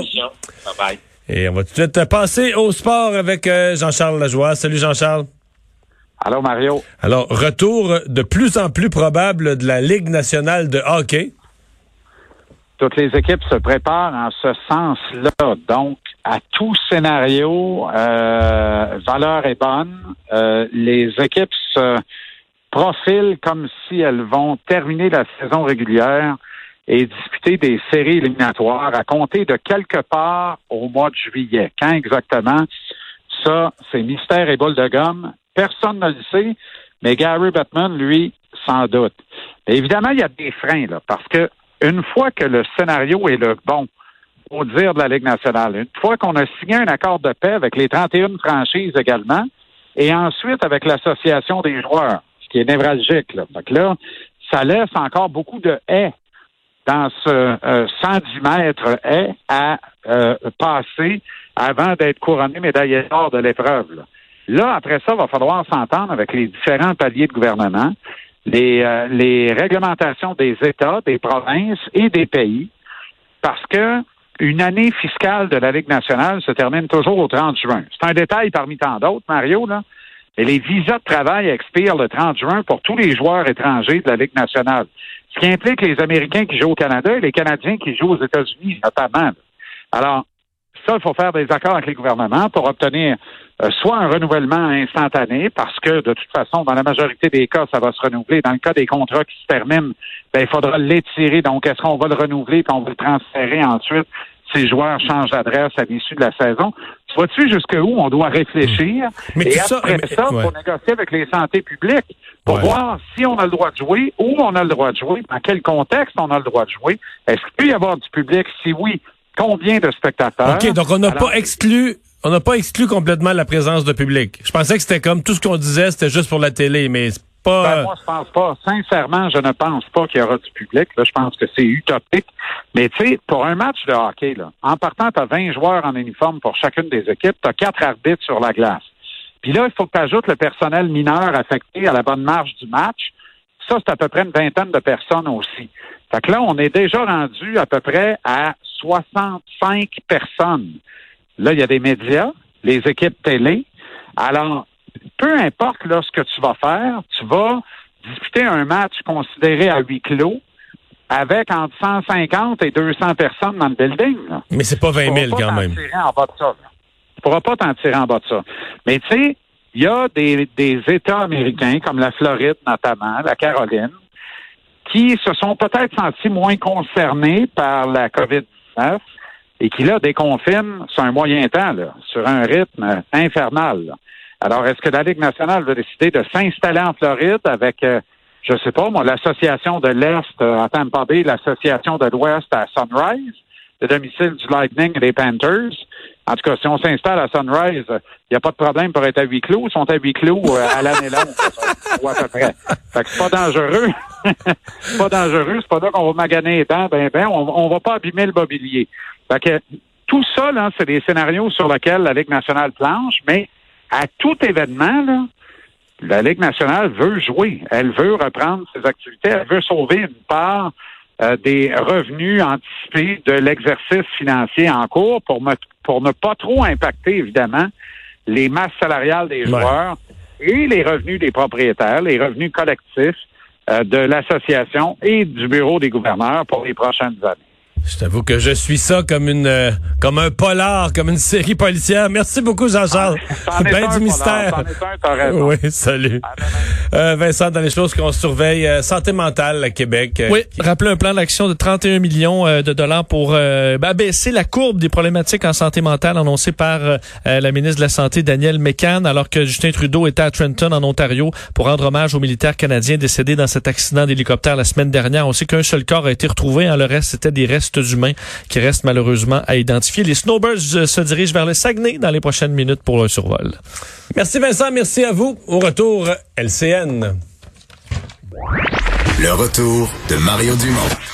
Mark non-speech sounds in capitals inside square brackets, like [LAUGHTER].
bientôt. Bye bye. Et on va tout de suite passer au sport avec euh, Jean-Charles Lajoie. Salut Jean-Charles. Allô Mario. Alors, retour de plus en plus probable de la Ligue nationale de hockey. Toutes les équipes se préparent en ce sens-là. Donc, à tout scénario, euh, valeur est bonne. Euh, les équipes se profilent comme si elles vont terminer la saison régulière et disputer des séries éliminatoires à compter de quelque part au mois de juillet. Quand exactement? Ça, c'est mystère et boule de gomme. Personne ne le sait, mais Gary Bettman, lui, sans doute. Évidemment, il y a des freins, là, parce que une fois que le scénario est le bon, au dire de la Ligue nationale, une fois qu'on a signé un accord de paix avec les 31 franchises également, et ensuite avec l'association des joueurs, ce qui est névralgique. Là. Donc là, ça laisse encore beaucoup de haies dans ce euh, 110 mètres haies à euh, passer avant d'être couronné médaillé d'or de l'épreuve. Là. après ça, il va falloir s'entendre avec les différents paliers de gouvernement les, euh, les réglementations des États, des provinces et des pays, parce que une année fiscale de la Ligue nationale se termine toujours au 30 juin. C'est un détail parmi tant d'autres, Mario, là. Mais les visas de travail expirent le 30 juin pour tous les joueurs étrangers de la Ligue nationale. Ce qui implique les Américains qui jouent au Canada et les Canadiens qui jouent aux États-Unis, notamment. Alors, ça, il faut faire des accords avec les gouvernements pour obtenir euh, soit un renouvellement instantané, parce que de toute façon, dans la majorité des cas, ça va se renouveler. Dans le cas des contrats qui se terminent, ben, il faudra l'étirer. Donc, est-ce qu'on va le renouveler puis on va le transférer ensuite les joueurs changent d'adresse à l'issue de la saison? Tu vois-tu jusqu'où on doit réfléchir? Mais et après ça, ça, mais- il ouais. faut négocier avec les santé publiques pour Ouais. voir si on a le droit de jouer, où on a le droit de jouer, dans quel contexte on a le droit de jouer. Est-ce qu'il peut y avoir du public? Si oui, combien de spectateurs? OK, donc on n'a pas exclu on n'a pas exclu complètement la présence de public. Je pensais que c'était comme tout ce qu'on disait, c'était juste pour la télé, mais c'est pas Ben, moi, je pense pas. Sincèrement, je ne pense pas qu'il y aura du public. Là, je pense que c'est utopique. Mais tu sais, pour un match de hockey, là, en partant, tu as 20 joueurs en uniforme pour chacune des équipes, tu as quatre arbitres sur la glace. Puis là, il faut que tu ajoutes le personnel mineur affecté à la bonne marche du match. Ça, c'est à peu près une vingtaine de personnes aussi. Fait que là, on est déjà rendu à peu près à 65 personnes. Là, il y a des médias, les équipes télé. Alors, peu importe là, ce que tu vas faire, tu vas disputer un match considéré à huis clos avec entre 150 et 200 personnes dans le building. là. mais c'est pas 20 000 Tu pourras quand pas même. t'en tirer en bas de ça. là. Tu pourras pas t'en tirer en bas de ça. Mais tu sais, il y a des, des États américains, comme la Floride notamment, la Caroline, qui se sont peut-être sentis moins concernés par la COVID-19 et qui, là, déconfinent sur un moyen temps, là, sur un rythme infernal. là. Alors, est-ce que la Ligue nationale va décider de s'installer en Floride avec, euh, je sais pas, moi, l'association de l'Est euh, à Tampa Bay, l'association de l'Ouest à Sunrise, le domicile du Lightning et des Panthers? En tout cas, si on s'installe à Sunrise, il n'y a pas de problème pour être à huis clos. Ils sont à huis clos euh, à l'année longue, ou à peu près. Fait que c'est pas dangereux. [LAUGHS] c'est pas dangereux. C'est pas là qu'on va maganer les dents. Ben, ben, on, on va pas abîmer le mobilier. Fait que tout ça, là, c'est des scénarios sur lesquels la Ligue nationale planche, mais à tout événement, là, la Ligue nationale veut jouer. Elle veut reprendre ses activités. Elle veut sauver une part euh, des revenus anticipés de l'exercice financier en cours pour, me- pour ne pas trop impacter, évidemment, les masses salariales des Ouais. joueurs et les revenus des propriétaires, les revenus collectifs euh, de l'association et du bureau des gouverneurs pour les prochaines années. Je t'avoue que je suis ça comme une euh, comme un polar, comme une série policière. Merci beaucoup Jean-Charles. Est Ben du mystère. un. Oui, salut. Demain. Euh, Vincent, dans les choses qu'on surveille, euh, santé mentale à Québec. euh, Oui, qui- rappeler un plan d'action de 31 millions euh, de dollars pour euh, ben, baisser la courbe des problématiques en santé mentale annoncée par la ministre de la Santé, Danielle McCann, alors que Justin Trudeau était à Trenton, en Ontario, pour rendre hommage aux militaires canadiens décédés dans cet accident d'hélicoptère la semaine dernière. On sait qu'un seul corps a été retrouvé, hein, le reste, c'était des restes humains qui restent malheureusement à identifier. Les Snowbirds euh, se dirigent vers le Saguenay dans les prochaines minutes pour un survol. Merci Vincent, merci à vous. Au retour, LCN. Le retour de Mario Dumont.